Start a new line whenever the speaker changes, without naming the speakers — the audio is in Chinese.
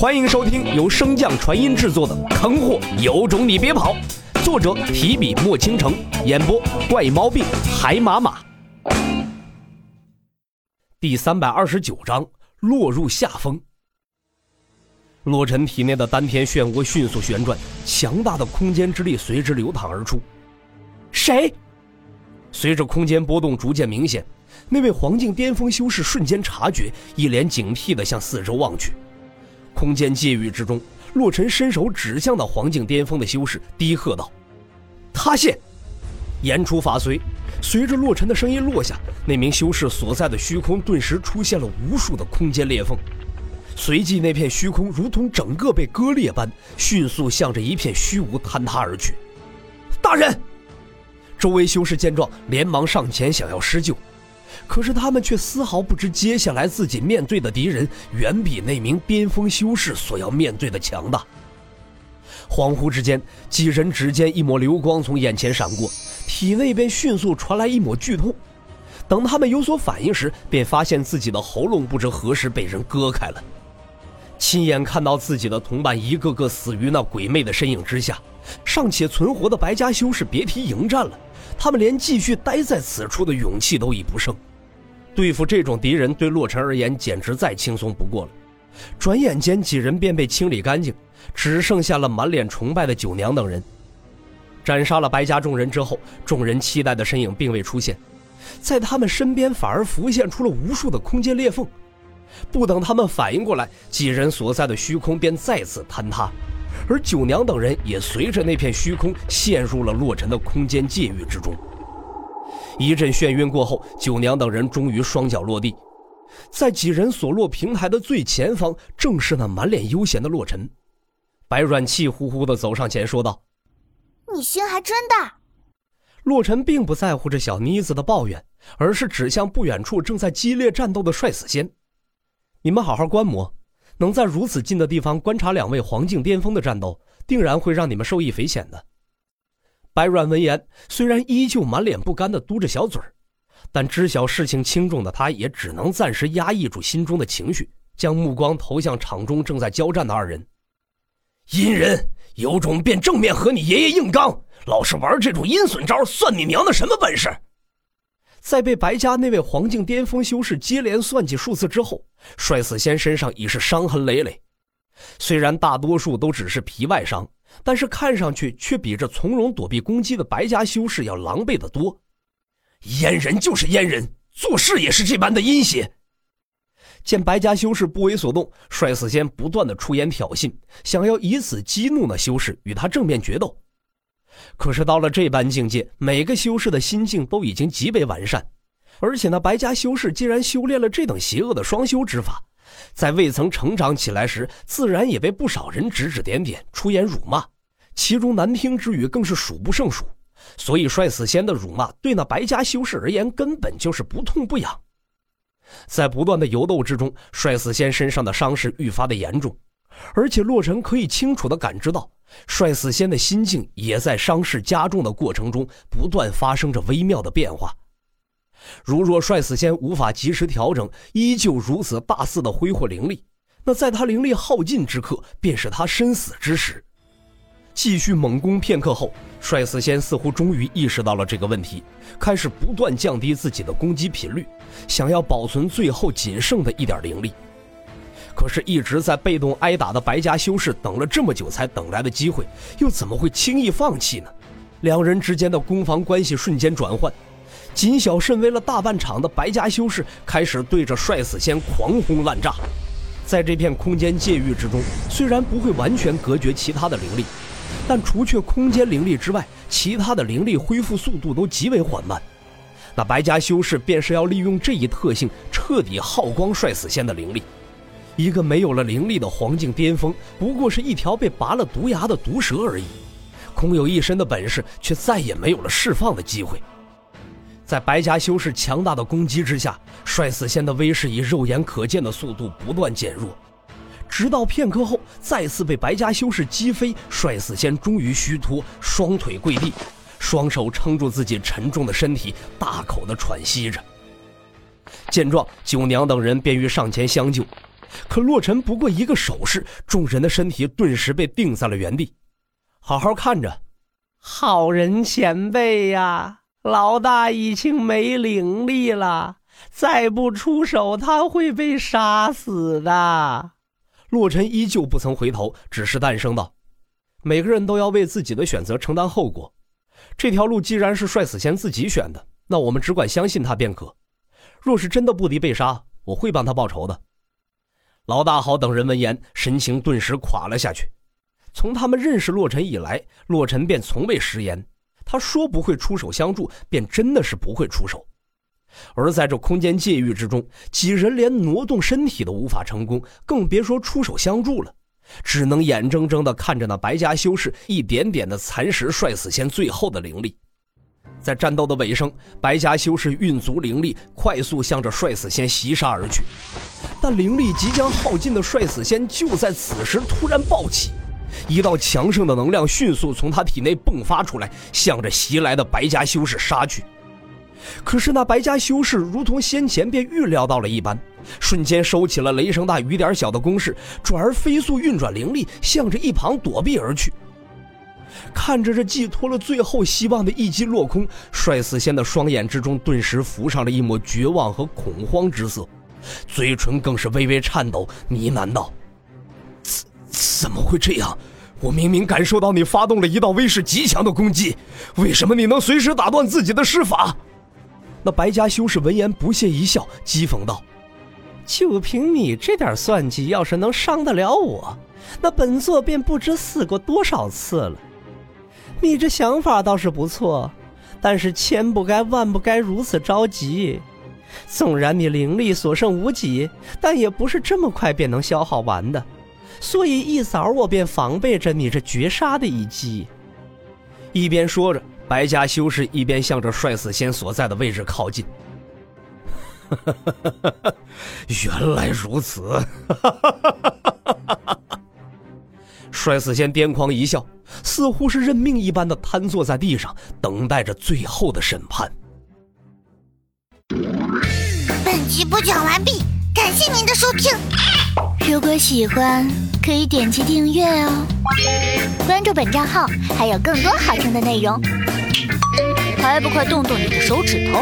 欢迎收听由升降传音制作的《坑货有种你别跑》，作者提笔墨倾城，演播怪猫病海马马。第三百二十九章落入下风。洛尘体内的丹田漩涡迅速旋转，强大的空间之力随之流淌而出。谁？随着空间波动逐渐明显，那位黄境巅峰修士瞬间察觉，一脸警惕地向四周望去。空间界域之中，洛尘伸手指向那黄境巅峰的修士，低喝道：“塌陷！”言出法随，随着洛尘的声音落下，那名修士所在的虚空顿时出现了无数的空间裂缝，随即那片虚空如同整个被割裂般，迅速向着一片虚无坍塌而去。大人，周围修士见状，连忙上前想要施救。可是他们却丝毫不知，接下来自己面对的敌人远比那名巅峰修士所要面对的强大。恍惚之间，几人只见一抹流光从眼前闪过，体内便迅速传来一抹剧痛。等他们有所反应时，便发现自己的喉咙不知何时被人割开了。亲眼看到自己的同伴一个个死于那鬼魅的身影之下，尚且存活的白家修士别提迎战了，他们连继续待在此处的勇气都已不剩。对付这种敌人，对洛尘而言简直再轻松不过了。转眼间，几人便被清理干净，只剩下了满脸崇拜的九娘等人。斩杀了白家众人之后，众人期待的身影并未出现，在他们身边反而浮现出了无数的空间裂缝。不等他们反应过来，几人所在的虚空便再次坍塌，而九娘等人也随着那片虚空陷入了洛尘的空间界域之中。一阵眩晕过后，九娘等人终于双脚落地，在几人所落平台的最前方，正是那满脸悠闲的洛尘。白软气呼呼地走上前说道：“
你心还真大。”
洛尘并不在乎这小妮子的抱怨，而是指向不远处正在激烈战斗的帅死仙：“你们好好观摩，能在如此近的地方观察两位黄境巅峰的战斗，定然会让你们受益匪浅的。”白软闻言，虽然依旧满脸不甘地嘟着小嘴儿，但知晓事情轻重的他，也只能暂时压抑住心中的情绪，将目光投向场中正在交战的二人。阴人有种便正面和你爷爷硬刚，老是玩这种阴损招，算你娘的什么本事？在被白家那位黄境巅峰修士接连算计数次之后，帅死仙身上已是伤痕累累，虽然大多数都只是皮外伤。但是看上去却比这从容躲避攻击的白家修士要狼狈得多。阉人就是阉人，做事也是这般的阴邪。见白家修士不为所动，帅死仙不断的出言挑衅，想要以此激怒那修士，与他正面决斗。可是到了这般境界，每个修士的心境都已经极为完善，而且那白家修士既然修炼了这等邪恶的双修之法。在未曾成长起来时，自然也被不少人指指点点、出言辱骂，其中难听之语更是数不胜数。所以，帅死仙的辱骂对那白家修士而言根本就是不痛不痒。在不断的游斗之中，帅死仙身上的伤势愈发的严重，而且洛尘可以清楚的感知到，帅死仙的心境也在伤势加重的过程中不断发生着微妙的变化。如若帅死仙无法及时调整，依旧如此大肆的挥霍灵力，那在他灵力耗尽之刻，便是他身死之时。继续猛攻片刻后，帅死仙似乎终于意识到了这个问题，开始不断降低自己的攻击频率，想要保存最后仅剩的一点灵力。可是，一直在被动挨打的白家修士等了这么久才等来的机会，又怎么会轻易放弃呢？两人之间的攻防关系瞬间转换。谨小慎微了大半场的白家修士开始对着帅死仙狂轰滥炸，在这片空间界域之中，虽然不会完全隔绝其他的灵力，但除却空间灵力之外，其他的灵力恢复速度都极为缓慢。那白家修士便是要利用这一特性，彻底耗光帅死仙的灵力。一个没有了灵力的黄境巅峰，不过是一条被拔了毒牙的毒蛇而已，空有一身的本事，却再也没有了释放的机会。在白家修士强大的攻击之下，帅死仙的威势以肉眼可见的速度不断减弱，直到片刻后再次被白家修士击飞，帅死仙终于虚脱，双腿跪地，双手撑住自己沉重的身体，大口的喘息着。见状，九娘等人便于上前相救，可洛尘不过一个手势，众人的身体顿时被定在了原地。好好看着，
好人前辈呀，老大已经没灵力了，再不出手他会被杀死的。
洛尘依旧不曾回头，只是淡声道：“每个人都要为自己的选择承担后果。这条路既然是帅死仙自己选的，那我们只管相信他便可。若是真的不敌被杀，我会帮他报仇的。”老大好等人闻言，神情顿时垮了下去。从他们认识洛尘以来，洛尘便从未食言。他说不会出手相助，便真的是不会出手。而在这空间界域之中，几人连挪动身体都无法成功，更别说出手相助了。只能眼睁睁地看着那白家修士一点点地蚕食帅死仙最后的灵力。在战斗的尾声，白家修士运足灵力，快速向着帅死仙袭杀而去。但灵力即将耗尽的帅死仙就在此时突然暴起，一道强盛的能量迅速从他体内迸发出来，向着袭来的白家修士杀去。可是那白家修士如同先前便预料到了一般，瞬间收起了雷声大雨点小的攻势，转而飞速运转灵力，向着一旁躲避而去。看着这寄托了最后希望的一击落空，帅死仙的双眼之中顿时浮上了一抹绝望和恐慌之色，嘴唇更是微微颤抖，呢喃道：“怎怎么会这样？我明明感受到你发动了一道威势极强的攻击，为什么你能随时打断自己的施法？”那白家修士闻言不屑一笑，讥讽道：“
就凭你这点算计，要是能伤得了我，那本座便不知死过多少次了。你这想法倒是不错，但是千不该万不该如此着急。纵然你灵力所剩无几，但也不是这么快便能消耗完的。所以一早我便防备着你这绝杀的一击。”
一边说着。白家修士一边向着帅死仙所在的位置靠近。原来如此！帅死仙癫狂一笑，似乎是认命一般的瘫坐在地上，等待着最后的审判。
本集播讲完毕，感谢您的收听。
如果喜欢，可以点击订阅哦，关注本账号还有更多好听的内容。还不快动动你的手指头！